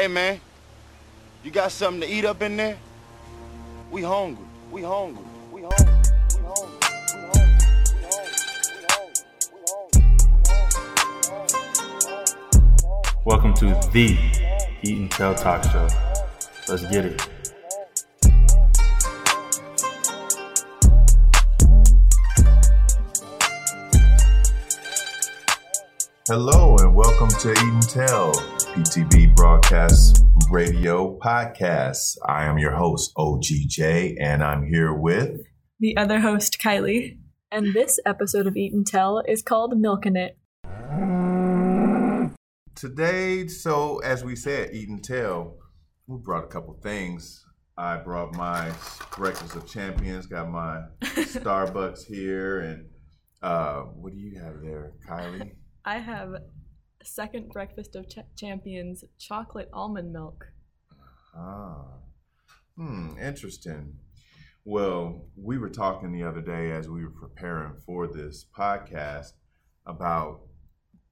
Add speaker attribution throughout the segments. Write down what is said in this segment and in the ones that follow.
Speaker 1: Hey, man, you got something to eat up in there? We hungry. We hungry. We hungry. We hungry. We hungry. We hungry. We hungry.
Speaker 2: Welcome to the Eat and Tell Talk Show. Let's get it.
Speaker 3: Hello and welcome to Eat and Tell, PTB Broadcast Radio Podcast. I am your host, OGJ, and I'm here with
Speaker 4: the other host, Kylie. And this episode of Eat and Tell is called Milkin' It.
Speaker 3: today. So, as we said, Eat and Tell, we brought a couple things. I brought my Breakfast of Champions, got my Starbucks here, and uh, what do you have there, Kylie?
Speaker 4: I have second breakfast of Ch- champions chocolate almond milk.
Speaker 3: Ah, hmm, interesting. Well, we were talking the other day as we were preparing for this podcast about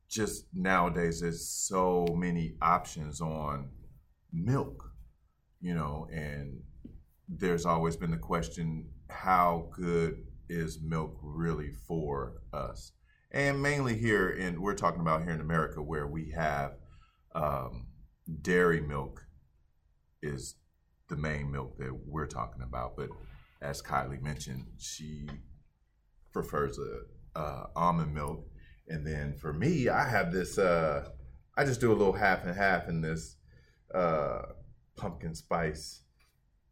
Speaker 3: just nowadays there's so many options on milk, you know, and there's always been the question how good is milk really for us? And mainly here in we're talking about here in America where we have um, dairy milk is the main milk that we're talking about. But as Kylie mentioned, she prefers a, uh, almond milk, and then for me, I have this. Uh, I just do a little half and half in this uh, pumpkin spice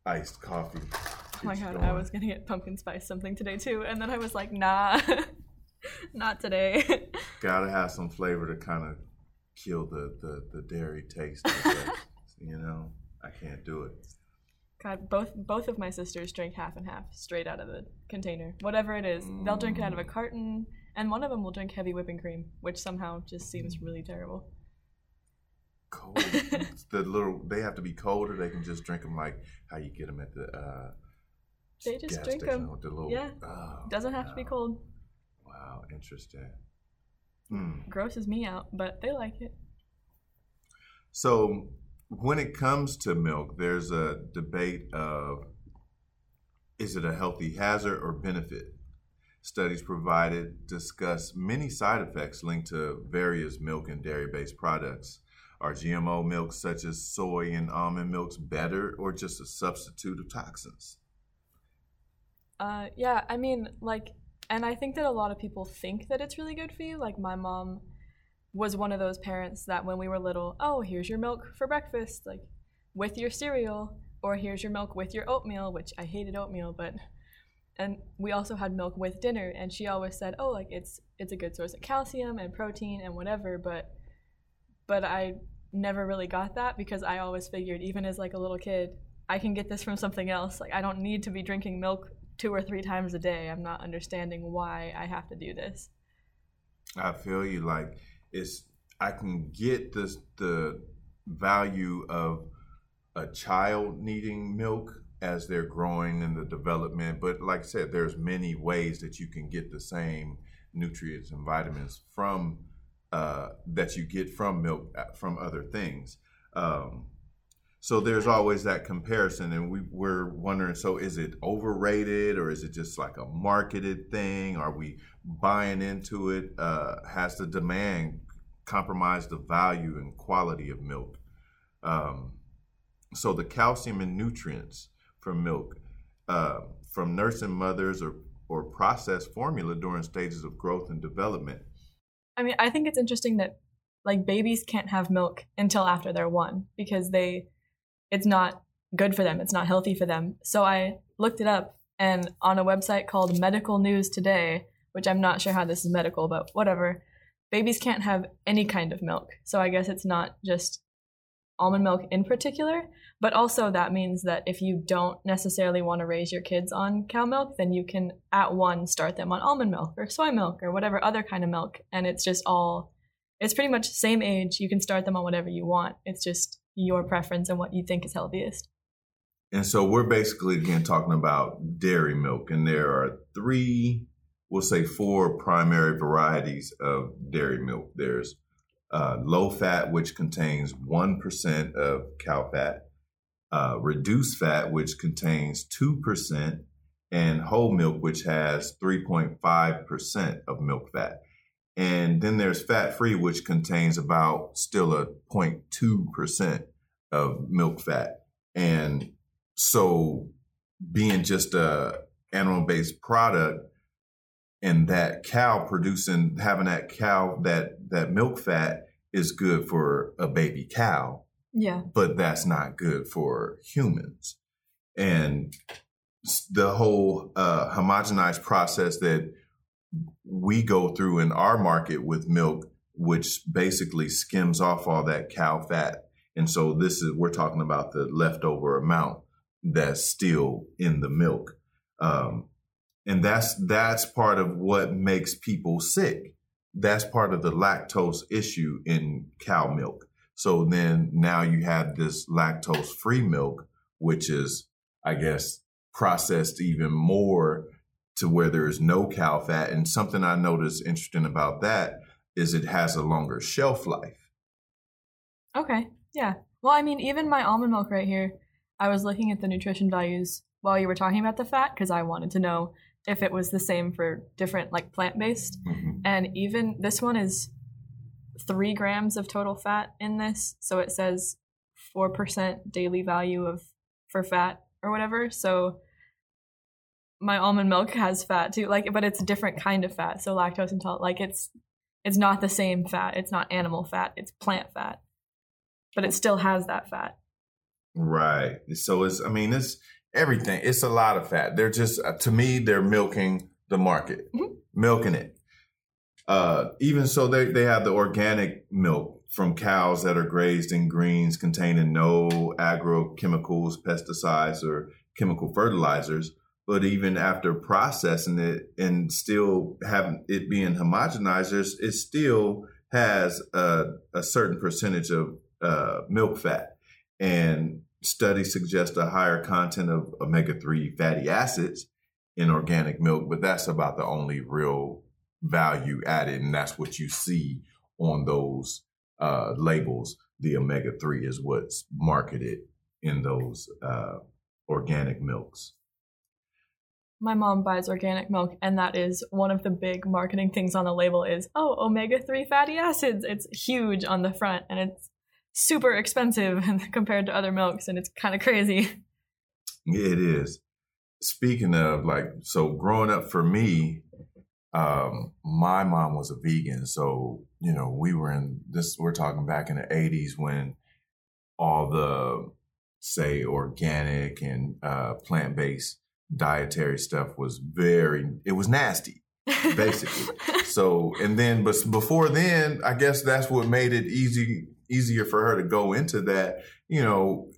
Speaker 3: iced coffee.
Speaker 4: Oh my god, I was gonna get pumpkin spice something today too, and then I was like, nah. Not today.
Speaker 3: Gotta have some flavor to kind of kill the, the, the dairy taste. you know, I can't do it.
Speaker 4: God, both both of my sisters drink half and half straight out of the container. Whatever it is, mm. they'll drink it out of a mm. carton, and one of them will drink heavy whipping cream, which somehow just seems really terrible.
Speaker 3: Cold. the little they have to be cold, or they can just drink them like how you get them at the. Uh,
Speaker 4: they just drink them. The little, yeah, oh, doesn't have no. to be cold.
Speaker 3: Wow, interesting.
Speaker 4: Hmm. Grosses me out, but they like it.
Speaker 3: So, when it comes to milk, there's a debate of is it a healthy hazard or benefit? Studies provided discuss many side effects linked to various milk and dairy based products. Are GMO milks such as soy and almond milks better or just a substitute of toxins?
Speaker 4: Uh, yeah, I mean, like and I think that a lot of people think that it's really good for you. Like my mom was one of those parents that when we were little, oh, here's your milk for breakfast, like with your cereal, or here's your milk with your oatmeal, which I hated oatmeal, but and we also had milk with dinner and she always said, "Oh, like it's it's a good source of calcium and protein and whatever," but but I never really got that because I always figured even as like a little kid, I can get this from something else. Like I don't need to be drinking milk two or three times a day. I'm not understanding why I have to do this.
Speaker 3: I feel you like it's I can get this the value of a child needing milk as they're growing in the development, but like I said, there's many ways that you can get the same nutrients and vitamins from uh, that you get from milk uh, from other things. Um, so there's always that comparison, and we, we're wondering: so is it overrated, or is it just like a marketed thing? Are we buying into it? Uh, has the demand compromised the value and quality of milk? Um, so the calcium and nutrients from milk, uh, from nursing mothers or or processed formula during stages of growth and development.
Speaker 4: I mean, I think it's interesting that like babies can't have milk until after they're one because they it's not good for them. It's not healthy for them. So I looked it up and on a website called Medical News Today, which I'm not sure how this is medical, but whatever, babies can't have any kind of milk. So I guess it's not just almond milk in particular, but also that means that if you don't necessarily want to raise your kids on cow milk, then you can at one start them on almond milk or soy milk or whatever other kind of milk. And it's just all, it's pretty much same age. You can start them on whatever you want. It's just your preference and what you think is healthiest.
Speaker 3: And so we're basically again talking about dairy milk, and there are three, we'll say four primary varieties of dairy milk. There's uh, low fat, which contains 1% of cow fat, uh, reduced fat, which contains 2%, and whole milk, which has 3.5% of milk fat. And then there's fat free, which contains about still a 0.2% of milk fat. And so, being just a animal based product, and that cow producing having that cow that that milk fat is good for a baby cow
Speaker 4: Yeah.
Speaker 3: but that's not good for humans and the whole uh, homogenized process that we go through in our market with milk which basically skims off all that cow fat. And so this is we're talking about the leftover amount that's still in the milk. Um, and that's that's part of what makes people sick. That's part of the lactose issue in cow milk. So then now you have this lactose free milk which is i guess processed even more to where there's no cow fat and something i noticed interesting about that is it has a longer shelf life
Speaker 4: Okay. Yeah. Well, I mean, even my almond milk right here, I was looking at the nutrition values while you were talking about the fat because I wanted to know if it was the same for different, like plant based.
Speaker 3: Mhm.
Speaker 4: And even this one is three grams of total fat in this. So it says 4% daily value of for fat or whatever. So my almond milk has fat too, like, but it's a different kind of fat. So lactose intolerant, like it's, it's not the same fat. It's not animal fat. It's plant fat, but it still has that fat.
Speaker 3: Right. So it's, I mean, it's everything. It's a lot of fat. They're just, uh, to me, they're milking the market,
Speaker 4: Mhm.
Speaker 3: milking it. Uh, even so, they, they have the organic milk from cows that are grazed in greens containing no agrochemicals, pesticides, or chemical fertilizers. But even after processing it and still having it being homogenized, it still has a, a certain percentage of uh, milk fat. And studies suggest a higher content of omega 3 fatty acids in organic milk, but that's about the only real value added. And that's what you see on those uh, labels. The omega 3 is what's marketed in those uh, organic milks.
Speaker 4: My mom buys organic milk, and that is one of the big marketing things on the label is, oh, omega-3 fatty acids. It's huge on the front, and it's super expensive compared to other milks, and it's kind of crazy.
Speaker 3: Yeah, it is. Speaking of like, so growing up for me, um, my mom was a vegan. So, you know, we were in this, we're talking back in the 80s when all the, say, organic and uh, plant based dietary stuff was very, it was nasty. Basically. So, and then, but before then, I guess that's what made it easy, easier for her to go into that. You know,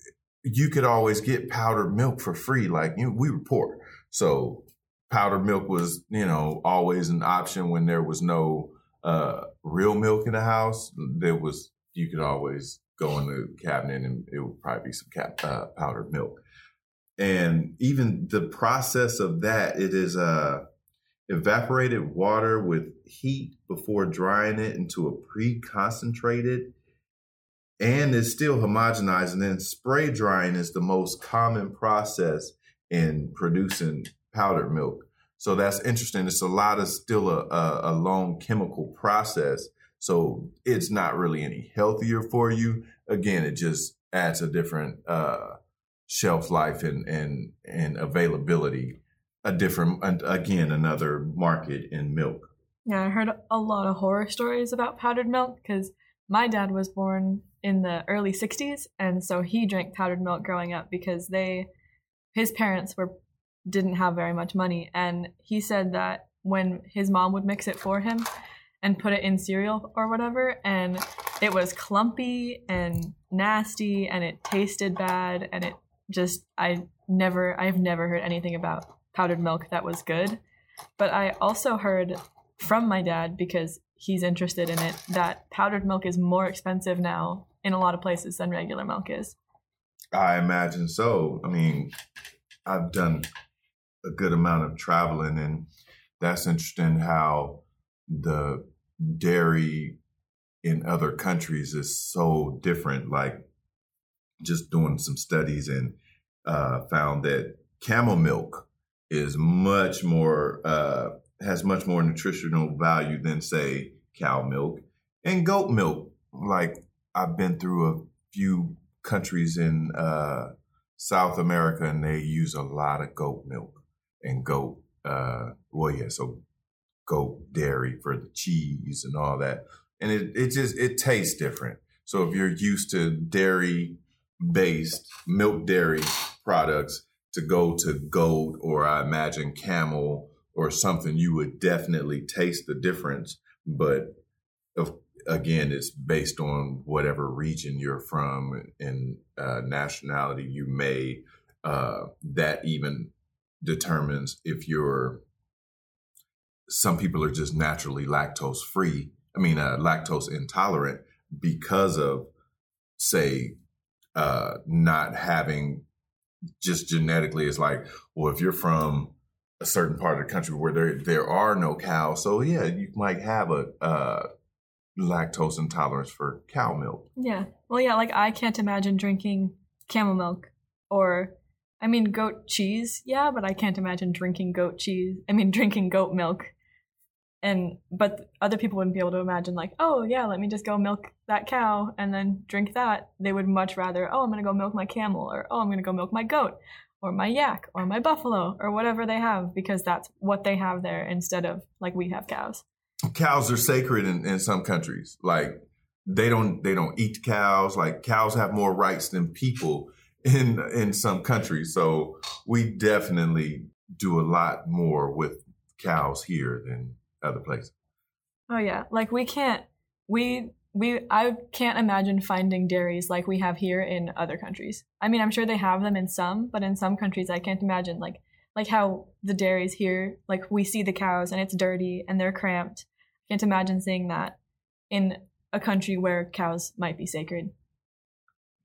Speaker 3: you could always get powdered milk for free. Like you know, we were poor, so powdered milk was you know always an option when there was no uh, real milk in the house. There was you could always go in the cabinet and it would probably be some cap, uh, powdered milk. And even the process of that, it is uh, evaporated water with heat before drying it into a pre-concentrated and it's still homogenized. And then spray drying is the most common process in producing powdered milk. So that's interesting. It's a lot of still a, a, a long chemical process. So it's not really any healthier for you. Again, it just adds a different uh, shelf life and, and, and availability. A different, and again, another market in milk.
Speaker 4: Yeah, I heard a lot of horror stories about powdered milk because my dad was born in the early 60s and so he drank powdered milk growing up because they his parents were didn't have very much money and he said that when his mom would mix it for him and put it in cereal or whatever and it was clumpy and nasty and it tasted bad and it just I never I've never heard anything about powdered milk that was good but I also heard from my dad because he's interested in it that powdered milk is more expensive now in a lot of places than regular milk is.
Speaker 3: I imagine so. I mean, I've done a good amount of traveling, and that's interesting how the dairy in other countries is so different. Like just doing some studies and uh, found that camel milk is much more uh, has much more nutritional value than say cow milk and goat milk. Like I've been through a few countries in uh, South America and they use a lot of goat milk and goat. Uh, well, yeah, so goat dairy for the cheese and all that, and it it just it tastes different. So if you're used to dairy based milk dairy products, to go to goat or I imagine camel or something, you would definitely taste the difference. But of, again, it's based on whatever region you're from and uh, nationality you may. Uh, that even determines if you're. Some people are just naturally lactose free. I mean, uh, lactose intolerant because of, say, uh, not having just genetically. It's like, well, if you're from a certain part of the country where there there are no cows, so yeah, you might have a uh, lactose intolerance for cow milk.
Speaker 4: Yeah. Well, yeah, like I can't imagine drinking camel milk or I mean goat cheese. Yeah, but I can't imagine drinking goat cheese. I mean drinking goat milk. And but other people wouldn't be able to imagine like, "Oh, yeah, let me just go milk that cow and then drink that." They would much rather, "Oh, I'm going to go milk my camel," or "Oh, I'm going to go milk my goat." Or my yak, or my buffalo, or whatever they have, because that's what they have there instead of like we have cows
Speaker 3: cows are sacred in, in some countries. Like they don't they don't eat cows. Like cows have more rights than people in in some countries. So we definitely do a lot more with cows here than other place.
Speaker 4: Oh yeah, like we can't we we I can't imagine finding dairies like we have here in other countries. I mean, I'm sure they have them in some, but in some countries I can't imagine like like how the dairies here, like we see the cows and it's dirty and they're cramped. I can't imagine seeing that in a country where cows might be sacred.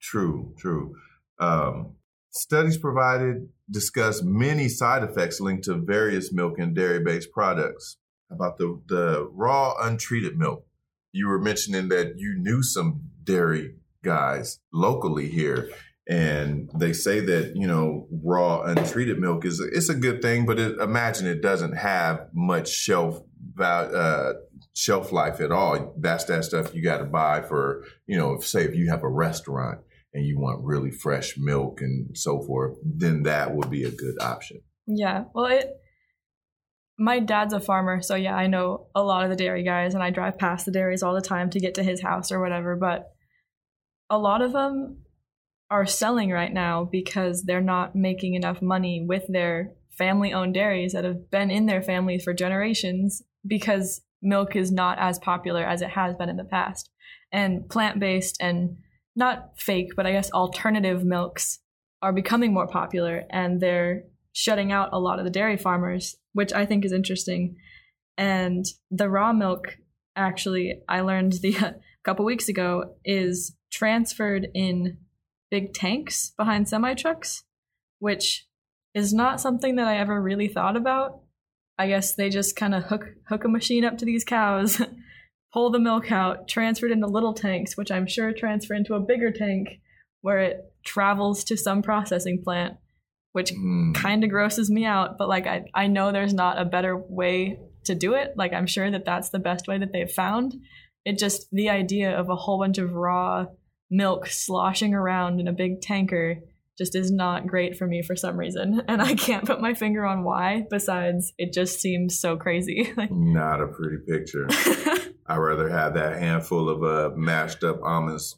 Speaker 3: True, true. Um, studies provided discuss many side effects linked to various milk and dairy based products. About the, the raw, untreated milk. You were mentioning that you knew some dairy guys locally here and they say that you know raw untreated milk is it's a good thing but it, imagine it doesn't have much shelf uh, shelf life at all that's that stuff you got to buy for you know say if you have a restaurant and you want really fresh milk and so forth then that would be a good option
Speaker 4: yeah well it my dad's a farmer so yeah i know a lot of the dairy guys and i drive past the dairies all the time to get to his house or whatever but a lot of them are selling right now because they're not making enough money with their family owned dairies that have been in their families for generations because milk is not as popular as it has been in the past. And plant based and not fake, but I guess alternative milks are becoming more popular and they're shutting out a lot of the dairy farmers, which I think is interesting. And the raw milk, actually, I learned the a couple weeks ago, is transferred in big tanks behind semi trucks, which is not something that I ever really thought about. I guess they just kind of hook hook a machine up to these cows, pull the milk out, transfer it into little tanks, which I'm sure transfer into a bigger tank where it travels to some processing plant, which mm. kind of grosses me out. But like I I know there's not a better way to do it. Like I'm sure that that's the best way that they've found. It just the idea of a whole bunch of raw milk sloshing around in a big tanker just is not great for me for some reason. And I can't put my finger on why, besides it just seems so crazy.
Speaker 3: not a pretty picture. I'd rather have that handful of uh, mashed up almonds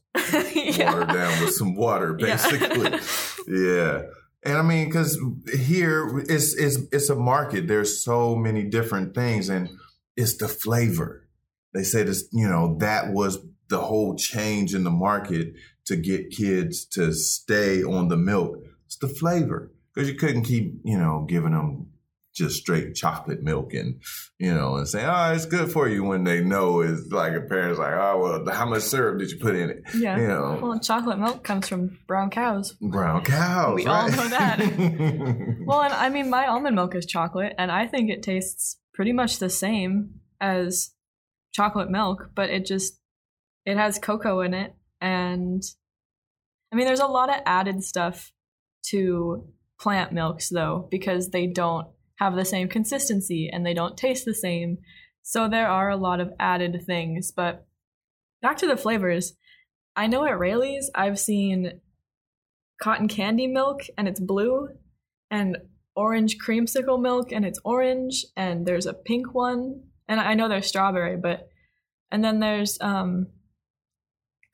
Speaker 3: yeah. watered down with some water, basically. Yeah. yeah. And I mean, because here it's, it's, it's a market. There's so many different things, and it's the flavor. They said it's, you know, that was the whole change in the market to get kids to stay on the milk. It's the flavor because you couldn't keep, you know, giving them just straight chocolate milk and, you know, and saying, oh, ah, it's good for you when they know it's like a parent's like, oh, well, how much syrup did you put in it?
Speaker 4: Yeah.
Speaker 3: You know,
Speaker 4: well, chocolate milk comes from brown cows.
Speaker 3: Brown cows.
Speaker 4: We
Speaker 3: right?
Speaker 4: all know that. well, and I mean, my almond milk is chocolate and I think it tastes pretty much the same as chocolate milk, but it just it has cocoa in it, and I mean, there's a lot of added stuff to plant milks though, because they don't have the same consistency and they don't taste the same. So there are a lot of added things. But back to the flavors, I know at Raley's I've seen cotton candy milk and it's blue, and orange creamsicle milk and it's orange, and there's a pink one, and I know there's strawberry, but and then there's um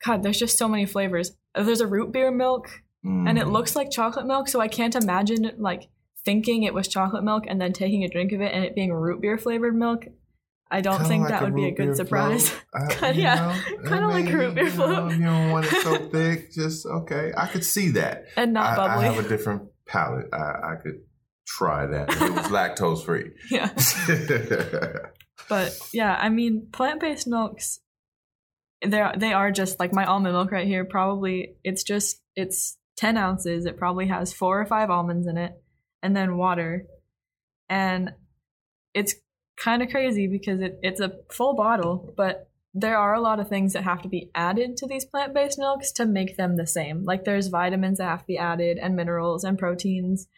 Speaker 4: God, there's just so many flavors. There's a root beer milk and it
Speaker 3: Mm.
Speaker 4: looks like chocolate milk, so I can't imagine like thinking it was chocolate milk and then taking a drink of it and it being root beer flavored milk. I don't
Speaker 3: Kinda
Speaker 4: think
Speaker 3: like
Speaker 4: that would be a good surprise.
Speaker 3: Uh,
Speaker 4: Kinda- yeah, kinda like
Speaker 3: mean,
Speaker 4: root beer
Speaker 3: you
Speaker 4: float.
Speaker 3: if you don't want it so thick, just okay. I could see that.
Speaker 4: and not
Speaker 3: I, I have a different palate. I, I could try that. if It was lactose free.
Speaker 4: yeah. But yeah, I mean, plant based milks, they they are just like my almond milk right here. Probably it's just it's ten ounces. It probably has four or five almonds in it, and then water, and it's kind of crazy because it, it's a full bottle, but there are a lot of things that have to be added to these plant based milks to make them the same. Like there's vitamins that have to be added, and minerals and proteins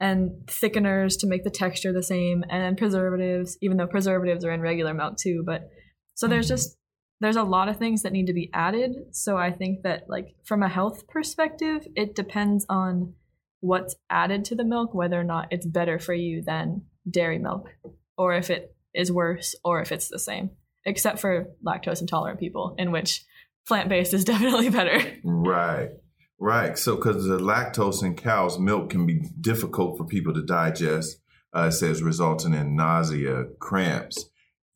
Speaker 4: and thickeners to make the texture the same and preservatives even though preservatives are in regular milk too but so there's just there's a lot of things that need to be added so i think that like from a health perspective it depends on what's added to the milk whether or not it's better for you than dairy milk or if it is worse or if it's the same except for lactose intolerant people in which plant-based is definitely better
Speaker 3: Right. Right. So, because the lactose in cow's milk can be difficult for people to digest, uh, it says resulting in nausea, cramps,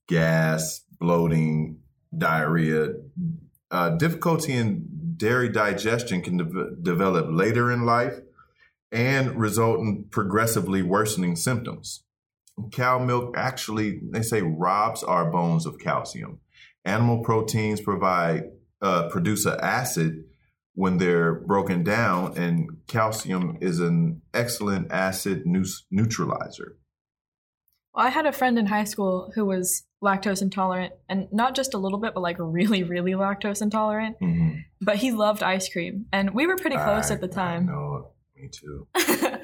Speaker 3: gas, bloating, diarrhea. Uh, difficulty in dairy digestion can de- develop later in life and result in progressively worsening symptoms. Cow milk actually, they say, robs our bones of calcium. Animal proteins provide uh, produce an acid when they're broken down, and calcium is an excellent acid neu- neutralizer.
Speaker 4: Well, I had a friend in high school who was lactose intolerant, and not just a little bit, but like really, really lactose intolerant. But he loved ice cream, and we were pretty close
Speaker 3: I-
Speaker 4: at the time.
Speaker 3: Me too.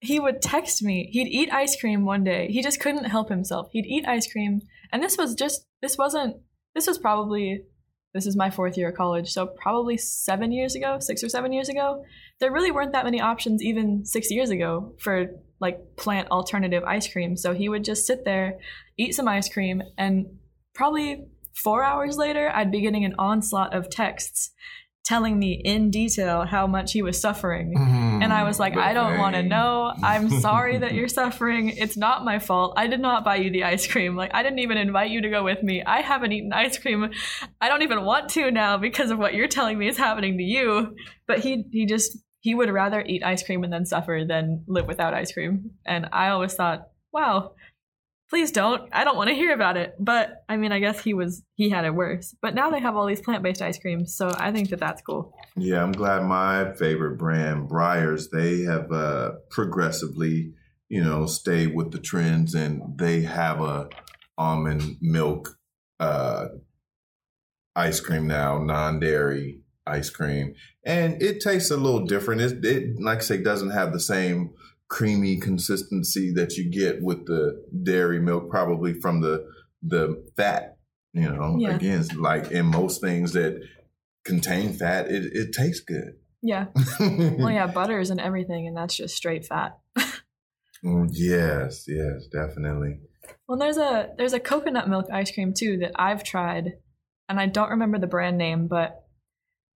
Speaker 4: he would text me. He'd eat ice cream one day. He just couldn't help himself. He'd eat ice cream, and this was just this wasn't. This was probably this is my fourth year of college, so probably seven years ago, six or seven years ago. There really weren't that many options even six years ago for like plant alternative ice cream. So he would just sit there, eat some ice cream, and probably four hours later, I'd be getting an onslaught of texts telling me in detail how much he was suffering. Mm-hmm. And I was like, I don't want to know. I'm sorry that you're suffering. It's not my fault. I did not buy you the ice cream. Like, I didn't even invite you to go with me. I haven't eaten ice cream. I don't even want to now because of what you're telling me is happening to you. But he, he just, he would rather eat ice cream and then suffer than live without ice cream. And I always thought, wow, please don't. I don't want to hear about it. But I mean, I guess he was, he had it worse. But now they have all these plant based ice creams. So I think that that's cool.
Speaker 3: Yeah, I'm glad my favorite brand, Breyers, they have uh, progressively, you know, stayed with the trends, and they have a almond milk uh, ice cream now, non-dairy ice cream, and it tastes a little different. It, it like I say, doesn't have the same creamy consistency that you get with the dairy milk, probably from the the fat. You know,
Speaker 4: Yeah.
Speaker 3: again, like in most things that contain fat, it, it tastes good.
Speaker 4: Yeah. Well, yeah, butters and everything, and that's just straight fat.
Speaker 3: Mm, yes, yes, definitely.
Speaker 4: Well, there's a there's a coconut milk ice cream too that I've tried, and I don't remember the brand name, but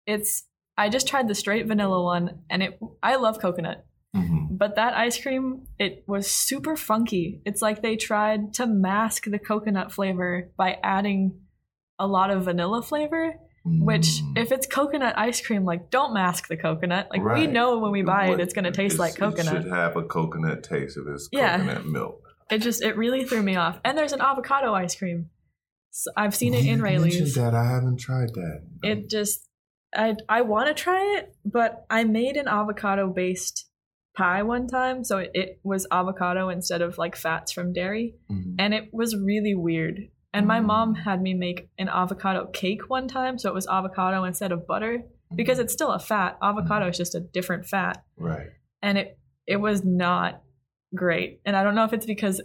Speaker 4: it's I just tried the straight vanilla one, and it I love coconut,
Speaker 3: Mhm.
Speaker 4: but that ice cream it was super funky. It's like they tried to mask the coconut flavor by adding a lot of vanilla flavor. Which,
Speaker 3: Mm.
Speaker 4: if it's coconut ice cream, like don't mask the coconut. Like we know when we buy
Speaker 3: What-
Speaker 4: it, it's going to taste
Speaker 3: it's-
Speaker 4: like coconut.
Speaker 3: It should have a coconut taste if it's
Speaker 4: Yeah.
Speaker 3: coconut milk.
Speaker 4: It just it really threw me off. And there's an avocado ice cream. So I've seen it in Raley's.
Speaker 3: that I haven't tried that.
Speaker 4: It just I I want to try it, but I made an avocado based pie one time, so it, it was avocado instead of like fats from dairy,
Speaker 3: Mhm.
Speaker 4: and it was really weird. And my
Speaker 3: Mm.
Speaker 4: mom had me make an avocado cake one time, so it was avocado instead of butter because it's still a fat. Avocado is just a different fat,
Speaker 3: right.
Speaker 4: and it it was not great. And I don't know if it's because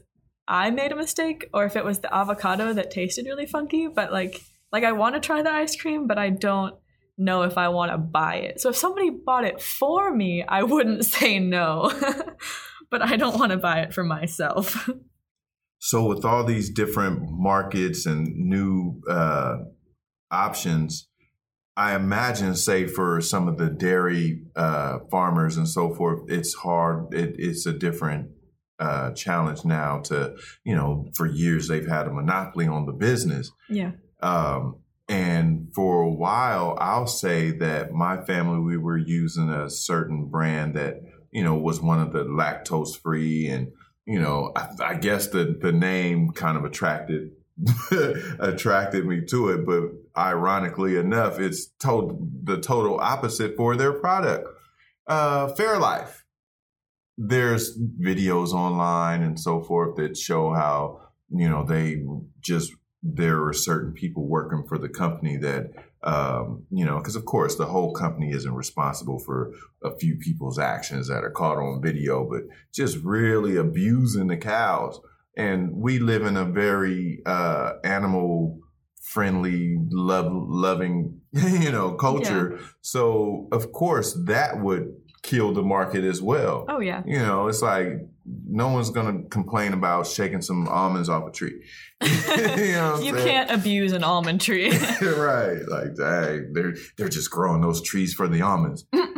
Speaker 4: I made a mistake or if it was the avocado that tasted really funky, but like like I want to try the ice cream, but I don't know if I want to buy it. So if somebody bought it for me, I wouldn't say no. but I don't want to buy it for myself.
Speaker 3: So with all these different markets and new uh, options, I imagine, say for some of the dairy uh, farmers and so forth, it's hard. It, it's a different uh, challenge now. To you know, for years they've had a monopoly on the business.
Speaker 4: yeah.
Speaker 3: Um, and for a while, I'll say that my family, we were using a certain brand that, you know, was one of the lactose free. And, you know, I, I guess the, the name kind of attracted, attracted me to it. But ironically enough, it's total, the total opposite for their product. Uh, Fairlife. There's videos online and so forth that show how, you know, they just there are certain people working for the company that um, you know because of course the whole company isn't responsible for a few people's actions that are caught on video but just really abusing the cows. And we live in a very uh, animal friendly love loving you know culture. So of course that would kill the market as well
Speaker 4: Oh yeah.
Speaker 3: you know, it's like no one's gonna complain about shaking some almonds off a tree. you know
Speaker 4: you
Speaker 3: saying?
Speaker 4: can't abuse an almond tree.
Speaker 3: right. Like, hey, they're they're just growing those trees for the almonds. Mm.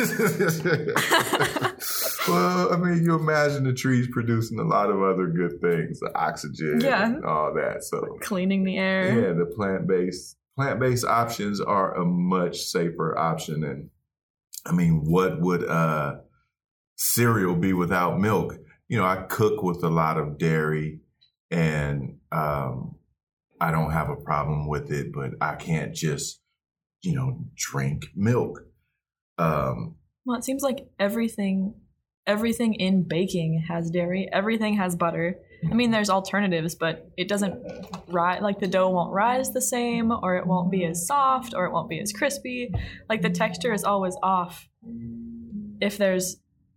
Speaker 3: well, I mean, you imagine the trees producing a lot of other good things, the oxygen
Speaker 4: Yeah.
Speaker 3: and all that. So
Speaker 4: Cleaning the air.
Speaker 3: yeah, the plant based plant based options are a much safer option. And I mean, what would uh, cereal be without milk? You know, I cook with a lot of dairy, and um, I don't have a problem with it, but I can't just you know drink milk. Um,
Speaker 4: Well, it seems like everything everything in baking has dairy. Everything has butter. I mean, there's alternatives, but it doesn't rise like the dough won't rise the same, or it won't be as soft, or it won't be as crispy. Like the texture is always off if there's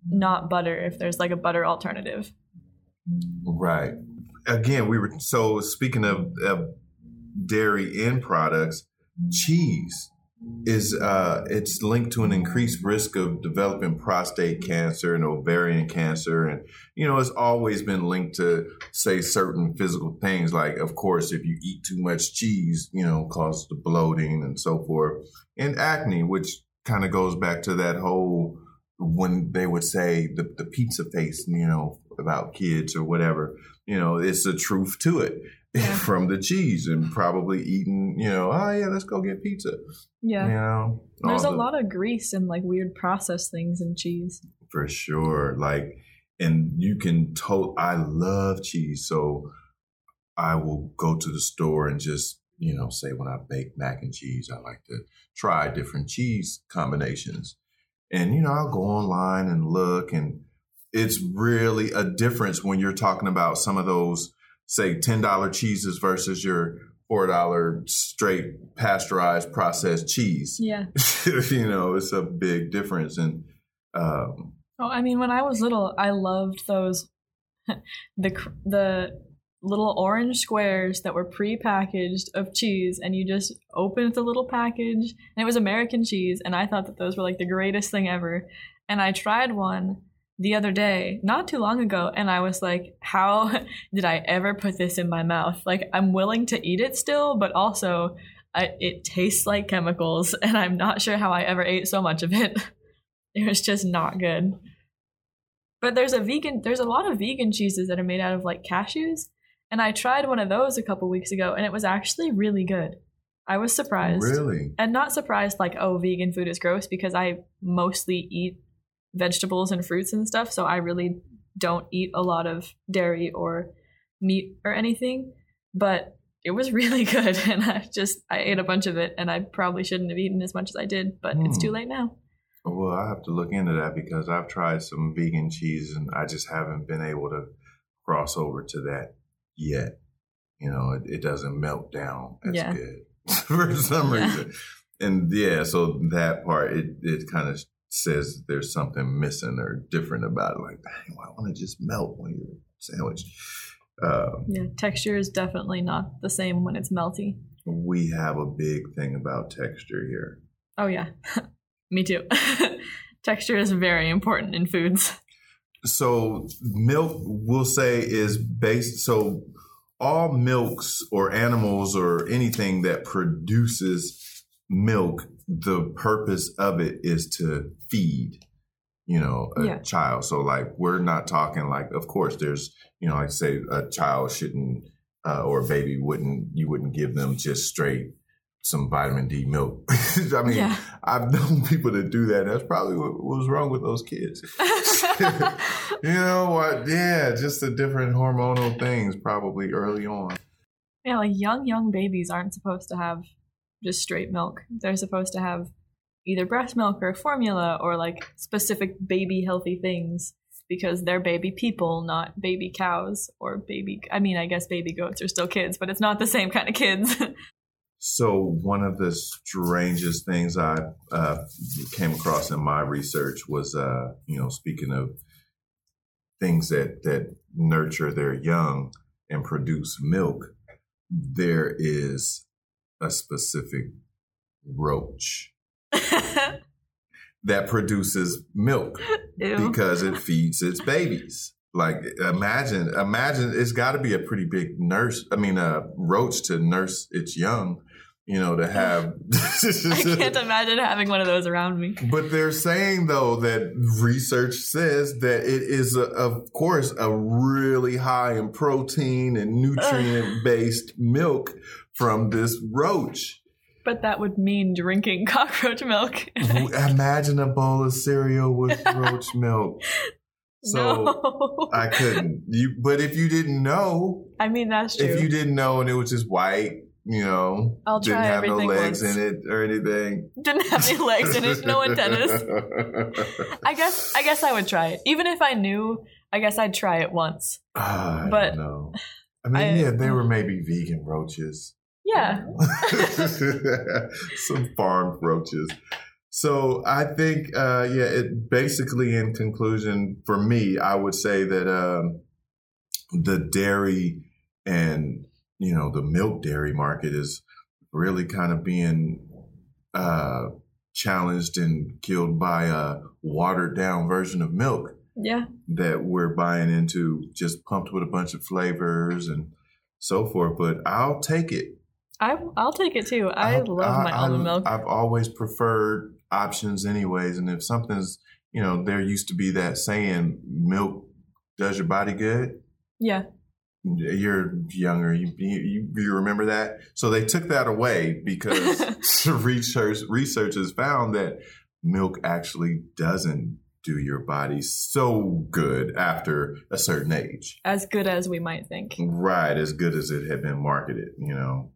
Speaker 4: not butter. If there's like a butter alternative.
Speaker 3: Right. Again, we were so speaking of, of dairy end products, cheese is uh it's linked to an increased risk of developing prostate cancer and ovarian cancer. And you know it's always been linked to say certain physical things like of course if you eat too much cheese you know causes the bloating and so forth. And acne which kind of goes back to that whole when they would say the, the pizza face you know about kids or whatever you know it's the truth to it
Speaker 4: Yeah.
Speaker 3: from the cheese and probably eating you know oh yeah let's go get pizza
Speaker 4: Yeah.
Speaker 3: you know
Speaker 4: There's a
Speaker 3: the-
Speaker 4: lot of grease and like weird processed things in cheese.
Speaker 3: for sure like and you can to i love cheese so i will go to the store and just you know say when i bake mac and cheese i like to try different cheese combinations and you know i'll go online and look and it's really a difference when you're talking about some of those say $10 cheeses versus your $4 straight pasteurized processed cheese
Speaker 4: Yeah.
Speaker 3: you know it's a big difference and um,
Speaker 4: Oh, I mean, when I was little, I loved those the the little orange squares that were pre-packaged of cheese, and you just opened the little package, and it was American cheese, and I thought that those were like the greatest thing ever. And I tried one the other day, not too long ago, and I was like, "How did I ever put this in my mouth? Like, I'm willing to eat it still, but also." I, it tastes like chemicals, and I'm not sure how I ever ate so much of it. It was just not good. But there's a vegan, there's a lot of vegan cheeses that are made out of like cashews. And I tried one of those a couple weeks ago and it was actually really good. I was surprised.
Speaker 3: really
Speaker 4: And not surprised like, oh, vegan food is gross because I mostly eat vegetables and fruits and stuff. So I really don't eat a lot of dairy or meat or anything. But it was really good. And I just, I ate a bunch of it and I probably shouldn't have eaten as much as I did, but it's too
Speaker 3: Hmm.
Speaker 4: late now.
Speaker 3: Well, I have to look into that because I've tried some vegan cheese and I just haven't been able to cross over to that yet. you know, it, it doesn't melt down as
Speaker 4: Yeah.
Speaker 3: good for some
Speaker 4: Yeah.
Speaker 3: reason. And yeah, so that part it it kind of says there's something missing or different about it. Like, dang, why want to just melt when you're sandwich? Um,
Speaker 4: Yeah, texture is definitely not the same when it's melty.
Speaker 3: we have a big thing about texture here.
Speaker 4: Oh yeah, me too. texture is very important in foods.
Speaker 3: So milk, we'll say, is based. So all milks or animals or anything that produces milk, the purpose of it is to feed. You know, a
Speaker 4: Yeah.
Speaker 3: child. So like, we're not talking like. Of course, there's you know, like say a child shouldn't uh, or a baby wouldn't. You wouldn't give them just straight some vitamin D milk. I mean,
Speaker 4: Yeah.
Speaker 3: I've known people that do that. That's probably what was wrong with those kids. You know what? Yeah, just the different hormonal things probably early on.
Speaker 4: yeah, like young young babies aren't supposed to have just straight milk. They're supposed to have either breast milk or formula or like specific baby healthy things because they're baby people, not baby cows or baby. I mean, I guess baby goats are still kids, but it's not the same kind of kids.
Speaker 3: So one of the strangest things I uh, came across in my research was, uh, you know, speaking of things that that nurture their young and produce milk, there is a specific roach that produces milk.
Speaker 4: Ew.
Speaker 3: because it feeds its babies. Like imagine, imagine it's got to be a pretty big nurse. I mean, a roach to nurse its young. You know, to have.
Speaker 4: I can't imagine having one of those around me.
Speaker 3: But they're saying though that research says that it is, a, of course, a really high in protein and nutrient based milk from this roach.
Speaker 4: But that would mean drinking cockroach milk.
Speaker 3: Imagine a bowl of cereal with roach milk. So
Speaker 4: no.
Speaker 3: I couldn't. You, but if you didn't know,
Speaker 4: I mean, that's true.
Speaker 3: if you didn't know and it was just white, you know,
Speaker 4: I'll
Speaker 3: didn't
Speaker 4: try
Speaker 3: have no legs
Speaker 4: once.
Speaker 3: in it or anything.
Speaker 4: Didn't have any legs in it, no antennas. I guess I guess I would try it. Even if I knew, I guess I'd try it once.
Speaker 3: Ah, I
Speaker 4: But-
Speaker 3: don't know. I mean,
Speaker 4: I-
Speaker 3: yeah, they mm. were maybe vegan roaches.
Speaker 4: Yeah.
Speaker 3: Some farmed roaches. So I think, uh, yeah, it basically, in conclusion, for me, I would say that um, the dairy and you know the milk dairy market is really kind of being uh, challenged and killed by a watered down version of milk
Speaker 4: Yeah.
Speaker 3: that we're buying into, just pumped with a bunch of flavors and so forth. But I'll take it.
Speaker 4: I I'll take it too. I
Speaker 3: I'll-
Speaker 4: love my
Speaker 3: I-
Speaker 4: almond milk.
Speaker 3: I've always preferred options, anyways. And if something's, you know, there used to be that saying, "Milk does your body good."
Speaker 4: yeah.
Speaker 3: You're younger. You, you you remember that? So they took that away because research researchers found that milk actually doesn't do your body so good after a certain age.
Speaker 4: As good as we might think.
Speaker 3: Right, as good as it had been marketed, you know.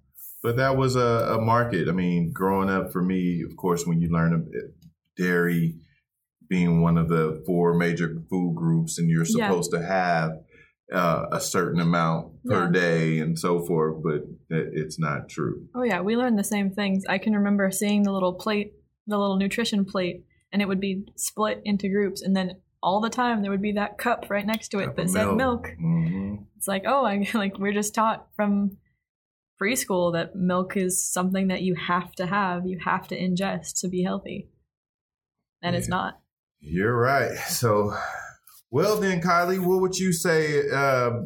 Speaker 3: But that was a, a market. I mean, growing up for me, of course, when you learn it, dairy being one of the four major food groups, and you're
Speaker 4: Yeah.
Speaker 3: supposed to have uh, a certain amount per
Speaker 4: Yeah.
Speaker 3: day and so forth, but it, it's not true.
Speaker 4: Oh yeah, we learned the same things. I can remember seeing the little plate, the little nutrition plate, and it would be split into groups, and then all the time there would be that cup right next to it
Speaker 3: Cup
Speaker 4: that said milk.
Speaker 3: hmm
Speaker 4: It's like, oh, I like we're just taught from preschool that milk is something that you have to have, you have to ingest to be healthy, and it's not.
Speaker 3: You're right. So, well then, Kylie, what would you say? Uh,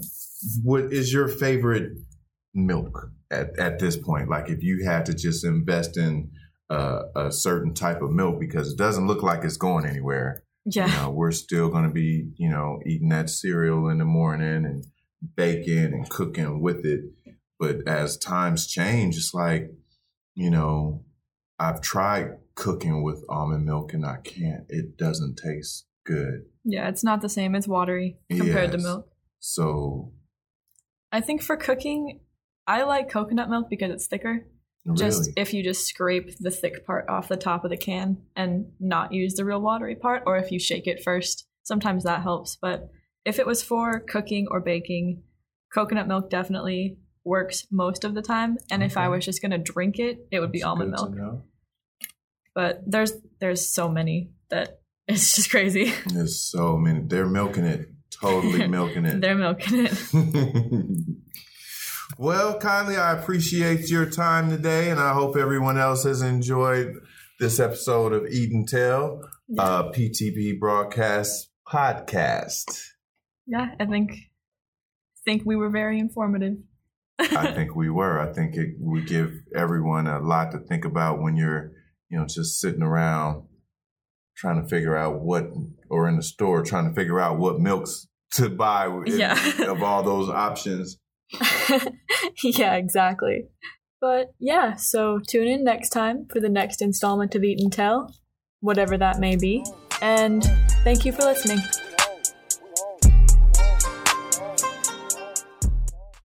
Speaker 3: what is your favorite milk at, at this point? Like, if you had to just invest in uh, a certain type of milk, because it doesn't look like it's going anywhere.
Speaker 4: Yeah.
Speaker 3: You know, we're still going to be, you know, eating that cereal in the morning and baking and cooking with it. But as times change, it's like, you know, I've tried cooking with almond milk and I can't. It doesn't taste good.
Speaker 4: Yeah, it's not the same. It's watery compared to milk.
Speaker 3: So,
Speaker 4: I think for cooking, I like coconut milk because it's thicker. Just if you just scrape the thick part off the top of the can and not use the real watery part, or if you shake it first, sometimes that helps. But if it was for cooking or baking, coconut milk definitely. Works most of the time. And if I was just gonna drink it, it would be almond milk. But there's there's so many that it's just crazy.
Speaker 3: There's so many. They're milking it, totally milking it.
Speaker 4: They're milking it.
Speaker 3: well, Kylie, I appreciate your time today, and I hope everyone else has enjoyed this episode of Eat and Tell, uh, PTB broadcast podcast.
Speaker 4: Yeah, I think think we were very informative.
Speaker 3: I think we were. I think it would give everyone a lot to think about when you're, you know, just sitting around trying to figure out what, or in the store trying to figure out what milks to buy in-
Speaker 4: Yeah.
Speaker 3: of all those options.
Speaker 4: yeah, exactly. But yeah, so tune in next time for the next installment of Eat and Tell, whatever that may be. And thank you for listening.